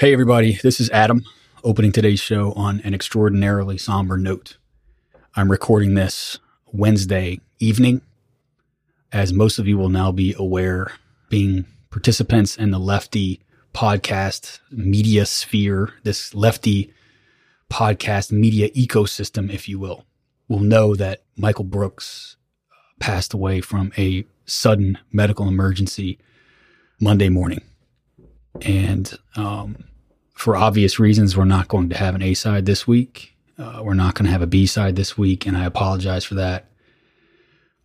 Hey, everybody, this is Adam opening today's show on an extraordinarily somber note. I'm recording this Wednesday evening. As most of you will now be aware, being participants in the lefty podcast media sphere, this lefty podcast media ecosystem, if you will, will know that Michael Brooks uh, passed away from a sudden medical emergency Monday morning. And um, for obvious reasons, we're not going to have an A side this week. Uh, we're not going to have a B side this week, and I apologize for that.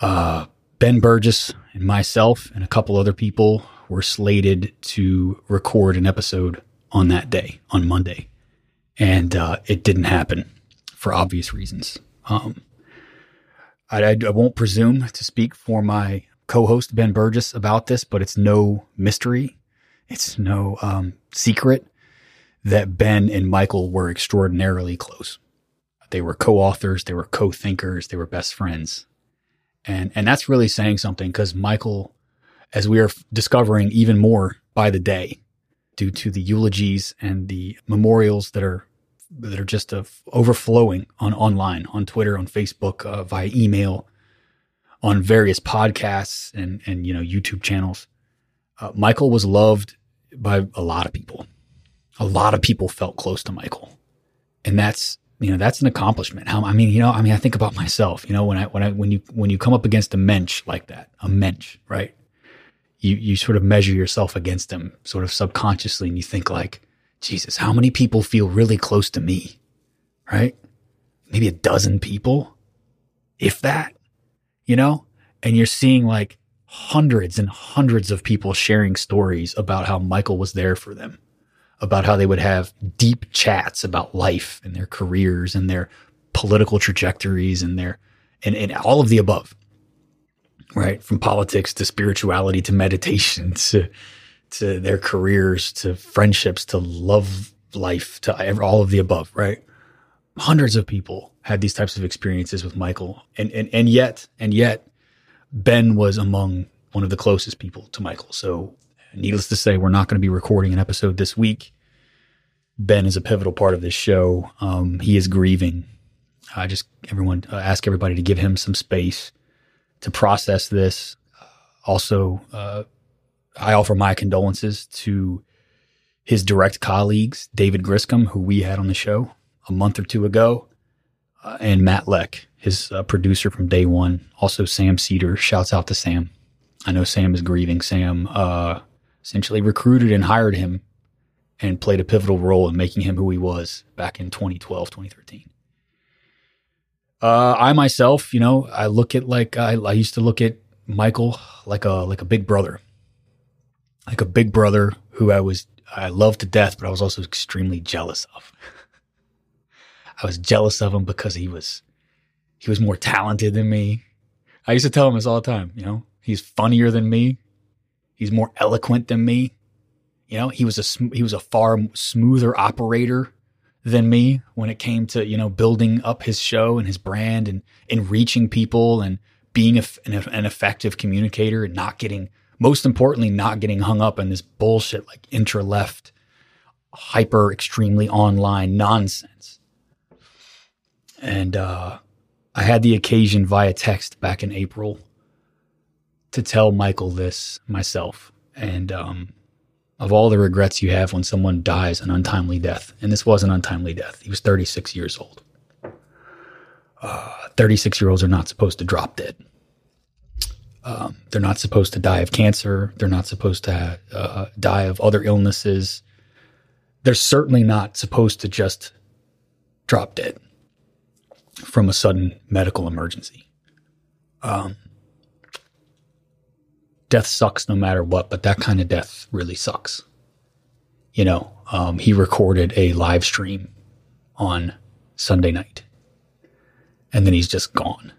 Uh, ben Burgis and myself and a couple other people were slated to record an episode on that day, on Monday, and uh, it didn't happen for obvious reasons. Um, I, I, I won't presume to speak for my co-host Ben Burgis about this, but it's no mystery, it's no um, secret that Ben and Michael were extraordinarily close. They were co-authors, they were co-thinkers, they were best friends. And and that's really saying something because Michael, as we are discovering even more by the day, due to the eulogies and the memorials that are that are just uh, overflowing on online, on Twitter, on Facebook, uh, via email, on various podcasts and and you know YouTube channels. Uh, Michael was loved by a lot of people a lot of people felt close to Michael. And that's, you know, that's an accomplishment. How, I mean, you know, I mean, I think about myself, you know, when I, when I, when you, when you come up against a mensch like that, a mensch, right? You, you sort of measure yourself against them sort of subconsciously and you think like, Jesus, how many people feel really close to me? Right? Maybe a dozen people, if that, you know? And you're seeing like hundreds and hundreds of people sharing stories about how Michael was there for them about how they would have deep chats about life and their careers and their political trajectories and their and, and all of the above right? From politics to spirituality to meditation to to their careers to friendships to love life to all of the above right? Hundreds of people had these types of experiences with michael. And and, and yet and yet ben was among one of the closest people to michael so needless to say, we're not going to be recording an episode this week. Ben is a pivotal part of this show. Um, he is grieving. I just everyone uh, ask everybody to give him some space to process this. Also, uh, I offer my condolences to his direct colleagues, David Griscom, who we had on the show a month or two ago, uh, and Matt Lech, his uh, producer from day one. Also, Sam Seder. Shouts out to Sam. I know Sam is grieving. Sam uh, essentially recruited and hired him and played a pivotal role in making him who he was back in 2012, 2013. Uh, I myself, you know, I look at like I, I used to look at Michael like a like a big brother, like a big brother who I was I loved to death, but I was also extremely jealous of. I was jealous of him because he was he was more talented than me. I used to tell him this all the time, you know, he's funnier than me. He's more eloquent than me. You know, he was a he was a far smoother operator than me when it came to you know building up his show and his brand and and reaching people and being a, an, an effective communicator and not getting most importantly not getting hung up in this bullshit like intra left hyper extremely online nonsense. And uh, I had the occasion via text back in April to tell Michael this myself. And um, of all the regrets you have when someone dies an untimely death, and this was an untimely death, he was 36 years old. 36 uh, year olds are not supposed to drop dead. Um, they're not supposed to die of cancer. They're not supposed to uh, die of other illnesses. They're certainly not supposed to just drop dead from a sudden medical emergency. Um, death sucks no matter what, but that kind of death really sucks. You know, um, he recorded a live stream on Sunday night, and then he's just gone.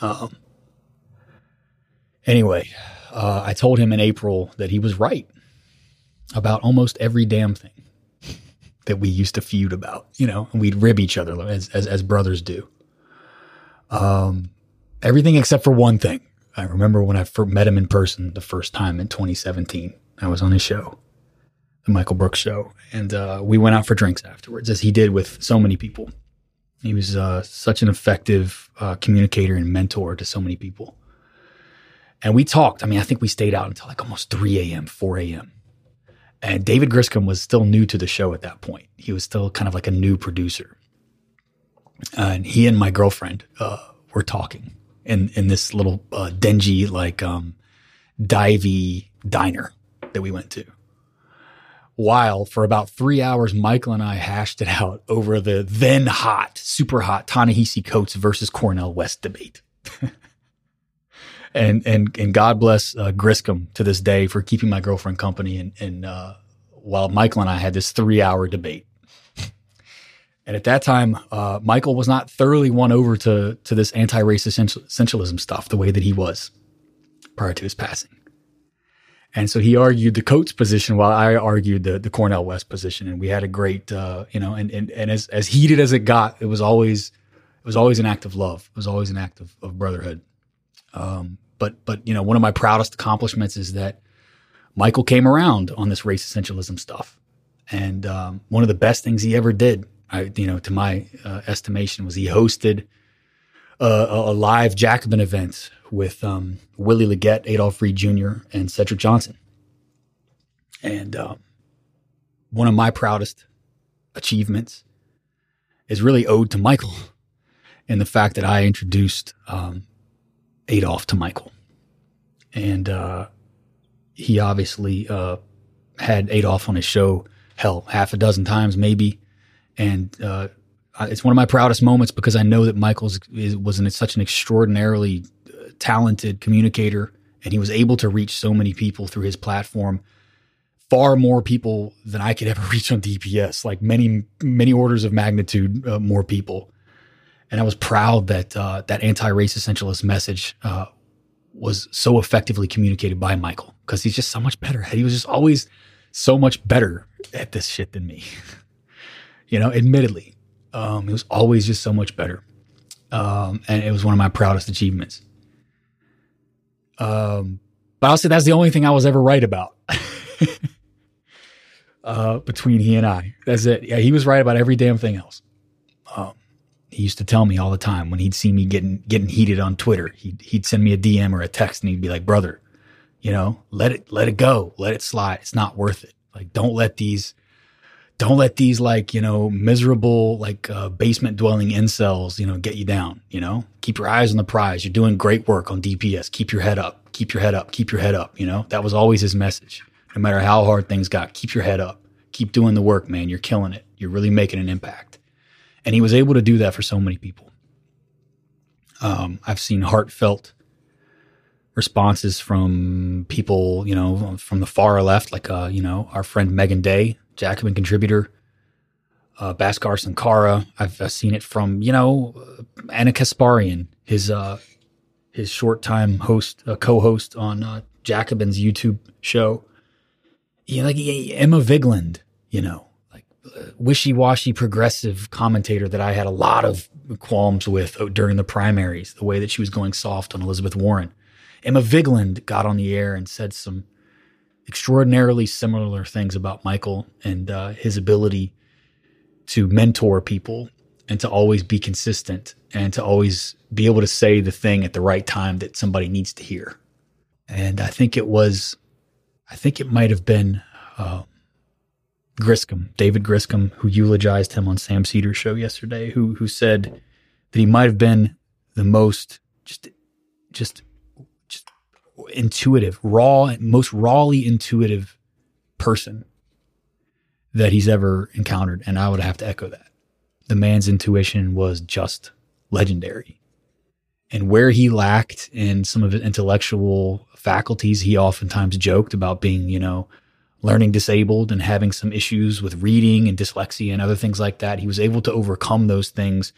Um, anyway, uh, I told him in April that he was right about almost every damn thing that we used to feud about, you know, and we'd rib each other as, as, as brothers do. Um, everything except for one thing. I remember when I met him in person the first time in 2017. I was on his show. the Michael Brooks show, and uh, we went out for drinks afterwards, as he did with so many people. He was uh, such an effective uh, communicator and mentor to so many people. And we talked. I mean, I think we stayed out until like almost 3 a.m., 4 a.m. And David Griscom was still new to the show at that point. He was still kind of like a new producer. and he and my girlfriend uh, were talking in, in this little uh, dingy, like um, divey diner that we went to while for about three hours, Michael and I hashed it out over the then hot, super hot Ta-Nehisi Coates versus Cornel West debate. and and and God bless uh, Griscom to this day for keeping my girlfriend company. And, and uh, while Michael and I had this three hour debate. And at that time, uh, Michael was not thoroughly won over to to this anti-racist essentialism stuff the way that he was prior to his passing. And so he argued the Coates position while I argued the, the Cornel West position. And we had a great, uh, you know, and, and, and as, as heated as it got, it was always, it was always an act of love. It was always an act of, of brotherhood. Um, but, but, you know, one of my proudest accomplishments is that Michael came around on this race essentialism stuff. And, um, one of the best things he ever did, I, you know, to my uh, estimation was he hosted a, a live Jacobin event with um, Willie Legette, Adolph Reed Jr., and Cedric Johnson. And uh, one of my proudest achievements is really owed to Michael and the fact that I introduced um, Adolph to Michael. And uh, he obviously uh, had Adolph on his show, hell, half a dozen times maybe. And uh, it's one of my proudest moments because I know that Michael was in such an extraordinarily talented communicator and he was able to reach so many people through his platform far more people than I could ever reach on DPS, like many, many orders of magnitude uh, more people. And I was proud that uh, that anti-race essentialist message uh, was so effectively communicated by Michael because he's just so much better. He was just always so much better at this shit than me. you know, admittedly, um, he was always just so much better. Um, and it was one of my proudest achievements. Um, but I'll say that's the only thing I was ever right about. uh, between he and I, that's it. Yeah, he was right about every damn thing else. Um, he used to tell me all the time when he'd see me getting getting heated on Twitter, he'd he'd send me a DM or a text, and he'd be like, "Brother, you know, let it let it go, let it slide. It's not worth it. Like, don't let these." Don't let these like, you know, miserable like uh, basement dwelling incels, you know, get you down, you know? Keep your eyes on the prize. You're doing great work on DPS. Keep your head up keep your head up, keep your head up. You know, that was always his message. No matter how hard things got, keep your head up, keep doing the work, man. You're killing it. You're really making an impact. And he was able to do that for so many people. Um, I've seen heartfelt responses from people, you know, from the far left, like, uh, you know, our friend Meagan Day, Jacobin contributor, uh, Sunkara. I've, I've seen it from, you know, Ana Kasparian, his, uh, his short time host, uh, co-host on uh, Jacobin's YouTube show. You know, like Emma Vigeland, you know, uh, wishy-washy progressive commentator that I had a lot of qualms with uh, during the primaries, the way that she was going soft on Elizabeth Warren. Emma Vigeland got on the air and said some extraordinarily similar things about Michael and uh, his ability to mentor people and to always be consistent and to always be able to say the thing at the right time that somebody needs to hear. And I think it was, I think it might have been uh, Griscom, David Griscom, who eulogized him on Sam Seder's show yesterday, who who said that he might have been the most just just just intuitive, raw, most rawly intuitive person that he's ever encountered, and I would have to echo that the man's intuition was just legendary. And where he lacked in some of his intellectual faculties, he oftentimes joked about being, you know, learning disabled and having some issues with reading and dyslexia and other things like that. He was able to overcome those things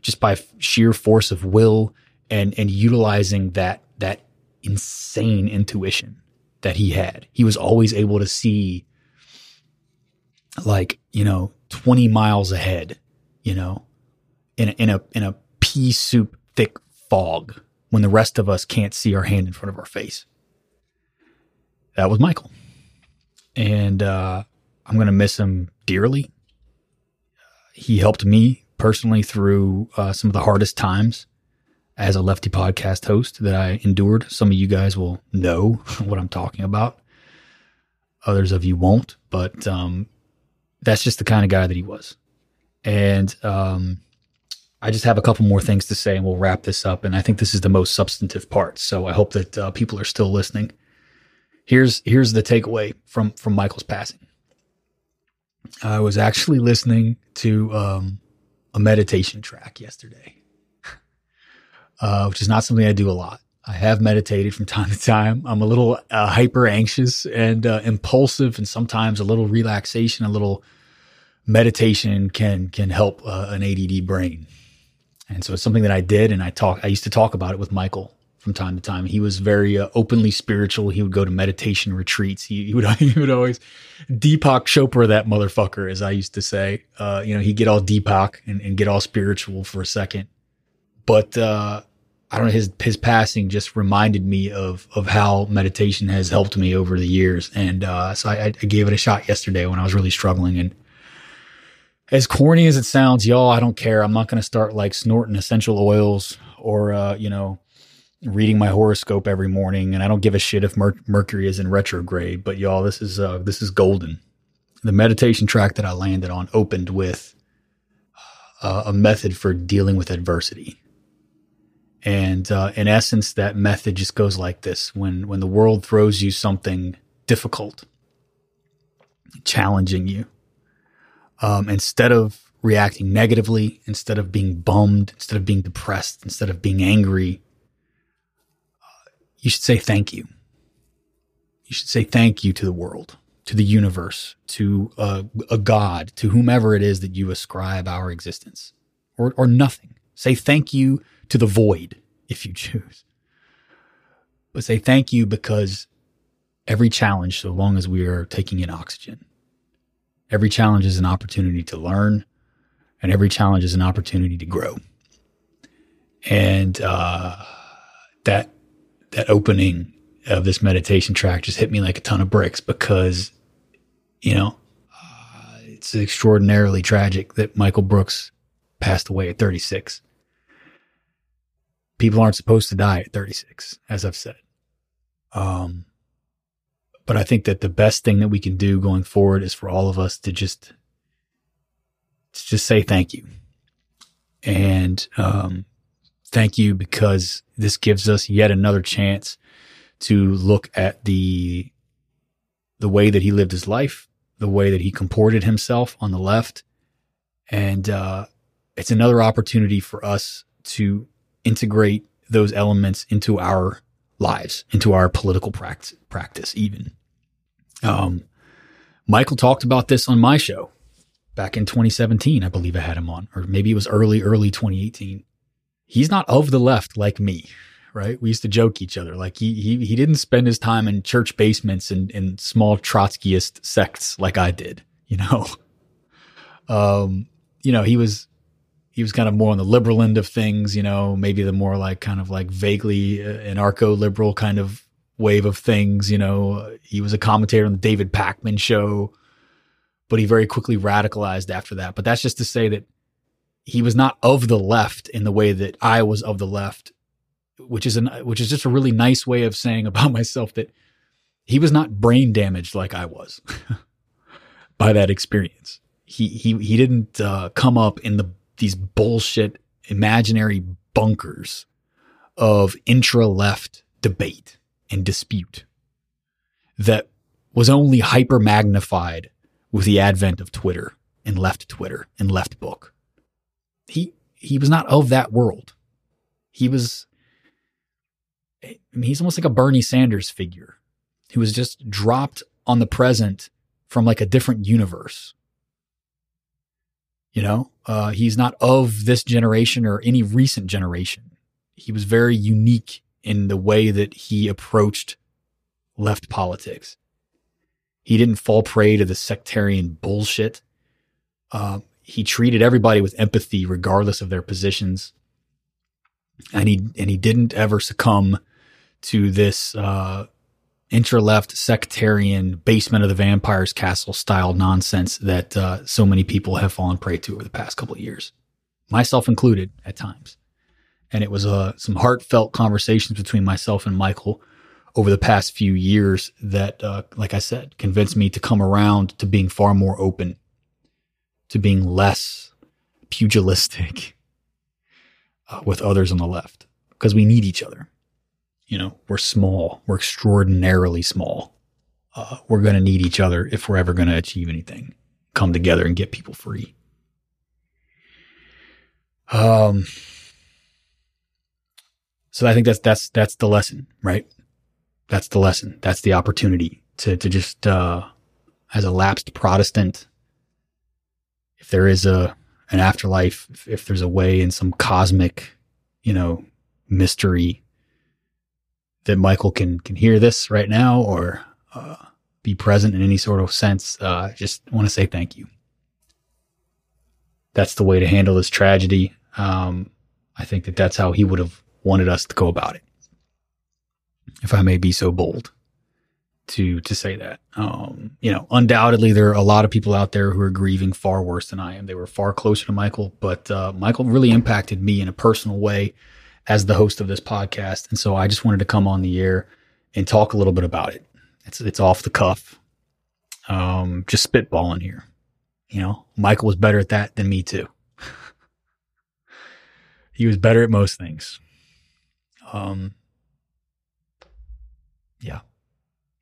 just by sheer force of will and and utilizing that that insane intuition that he had. He was always able to see like, you know, 20 miles ahead you know, in a, in a in a pea soup thick fog when the rest of us can't see our hand in front of our face. That was Michael, and uh, I'm going to miss him dearly. He helped me personally through uh, some of the hardest times as a lefty podcast host that I endured. Some of you guys will know what I'm talking about. Others of you won't, but um, that's just the kind of guy that he was. And um, I just have a couple more things to say, and we'll wrap this up. And I think this is the most substantive part. So I hope that uh, people are still listening. Here's here's the takeaway from from Michael's passing. I was actually listening to um, a meditation track yesterday, uh, which is not something I do a lot. I have meditated from time to time. I'm a little uh, hyper anxious and uh, impulsive, and sometimes a little relaxation, a little meditation can can help uh, an ADD brain. And so it's something that I did, and I talk. I used to talk about it with Michael from time to time. He was very uh, openly spiritual. He would go to meditation retreats. He, he would he would always Deepak Chopra that motherfucker, as I used to say. Uh, you know, he'd get all Deepak and, and, get all spiritual for a second. But uh, I don't know his his passing just reminded me of of how meditation has helped me over the years, and uh, so I, I gave it a shot yesterday when I was really struggling and as corny as it sounds, y'all, I don't care. I'm not going to start like snorting essential oils or, uh, you know, reading my horoscope every morning. And I don't give a shit if Mer- Mercury is in retrograde. But y'all, this is uh, this is golden. The meditation track that I landed on opened with uh, a method for dealing with adversity. And uh, in essence, that method just goes like this: when when the world throws you something difficult, challenging you, um, instead of reacting negatively, instead of being bummed, instead of being depressed, instead of being angry, you should say thank you. You should say thank you to the world, to the universe, to uh, a God, to whomever it is that you ascribe our existence, or, or nothing. Say thank you to the void if you choose. But say thank you because every challenge, so long as we are taking in oxygen, Every challenge is an opportunity to learn, and every challenge is an opportunity to grow. And uh, that that opening of this meditation track just hit me like a ton of bricks because, you know, uh, it's extraordinarily tragic that Michael Brooks passed away at 36. People aren't supposed to die at 36, as I've said. Um, but I think that the best thing that we can do going forward is for all of us to just to just say thank you. And um, thank you because this gives us yet another chance to look at the the way that he lived his life, the way that he comported himself on the left, and uh, it's another opportunity for us to integrate those elements into our lives, into our political practice, practice even. Um, Michael talked about this on my show back in 2017. I believe I had him on, or maybe it was early, early 2018. He's not of the left like me, right? We used to joke each other. Like he, he, he didn't spend his time in church basements and in small Trotskyist sects like I did, you know? Um, you know, he was, he was kind of more on the liberal end of things, you know, maybe the more like kind of like vaguely uh, anarcho liberal kind of wave of things. You know, he was a commentator on the David Pakman show, but he very quickly radicalized after that. But that's just to say that he was not of the left in the way that I was of the left, which is an which is just a really nice way of saying about myself that he was not brain damaged like I was by that experience. He he he didn't uh, come up in the these bullshit imaginary bunkers of intra left debate and dispute that was only hyper magnified with the advent of Twitter and left Twitter and left book. He he was not of that world. He was I mean, he's almost like a Bernie Sanders figure who was just dropped on the present from like a different universe. You know, uh, he's not of this generation or any recent generation. He was very unique in the way that he approached left politics. He didn't fall prey to the sectarian bullshit. Uh, he treated everybody with empathy, regardless of their positions, and he and he didn't ever succumb to this uh, intra left sectarian basement of the vampires castle style nonsense that uh, so many people have fallen prey to over the past couple of years, myself included at times. And it was uh, some heartfelt conversations between myself and Michael over the past few years that, uh, like I said, convinced me to come around to being far more open, to being less pugilistic uh, with others on the left, because we need each other. You know, we're small, we're extraordinarily small. Uh, we're going to need each other if we're ever going to achieve anything, come together and get people free. Um, so I think that's that's that's the lesson, right? That's the lesson. That's the opportunity to, to just, uh, as a lapsed Protestant, if there is a, an afterlife, if, if there's a way in some cosmic, you know, mystery that Michael can, can hear this right now or, uh, be present in any sort of sense, uh, just want to say thank you. That's the way to handle this tragedy. Um, I think that that's how he would have wanted us to go about it if I may be so bold to to say that. Um, you know, undoubtedly there are a lot of people out there who are grieving far worse than I am. They were far closer to Michael, but uh, Michael really impacted me in a personal way as the host of this podcast, and so I just wanted to come on the air and talk a little bit about it. It's it's off the cuff, um, just spitballing here. You know, Michael was better at that than me too. he was better at most things. Um, yeah.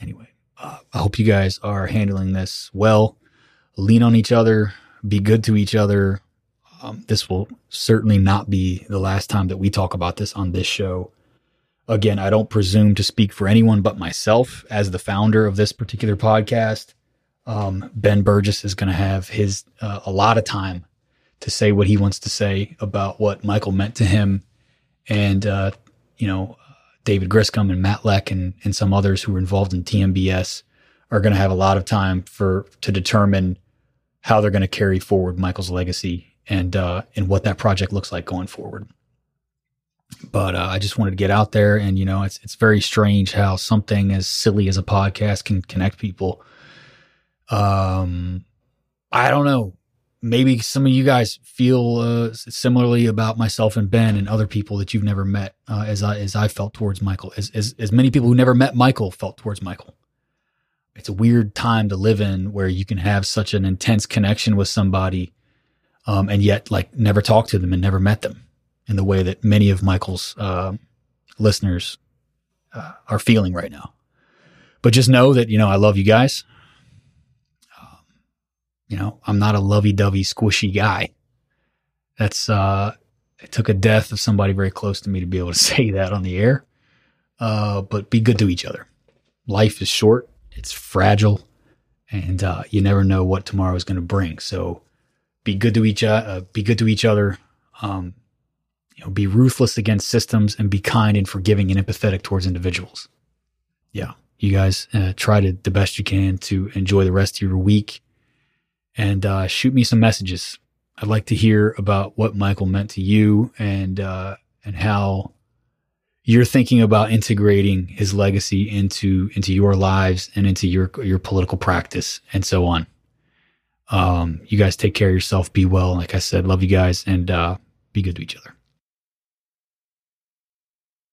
Anyway, uh, I hope you guys are handling this well. Lean on each other, be good to each other. Um, this will certainly not be the last time that we talk about this on this show. Again, I don't presume to speak for anyone but myself as the founder of this particular podcast. Um, ben Burgis is going to have his uh, a lot of time to say what he wants to say about what Michael meant to him, and uh, you know David Griscom and Matt Lech and, and some others who are involved in TMBS are going to have a lot of time for to determine how they're going to carry forward Michael's legacy and uh, and what that project looks like going forward. But uh, I just wanted to get out there, and you know, it's it's very strange how something as silly as a podcast can connect people. Um, I don't know maybe some of you guys feel uh, similarly about myself and Ben and other people that you've never met, uh, as I as I felt towards Michael, as, as as many people who never met Michael felt towards Michael. It's a weird time to live in where you can have such an intense connection with somebody, um, and yet like never talk to them and never met them in the way that many of Michael's uh, listeners are feeling right now. But just know that you know I love you guys. You know, I'm not a lovey dovey, squishy guy. That's, uh, it took a death of somebody very close to me to be able to say that on the air. Uh, but be good to each other. Life is short, it's fragile, and uh, you never know what tomorrow is going to bring. So be good to each uh, be good to each other. Um, you know, be ruthless against systems and be kind and forgiving and empathetic towards individuals. Yeah, you guys uh, try to the best you can to enjoy the rest of your week and uh, shoot me some messages. I'd like to hear about what Michael meant to you and uh, and how you're thinking about integrating his legacy into into your lives and into your your political practice and so on. Um, you guys take care of yourself. Be well. Like I said, love you guys and uh, be good to each other.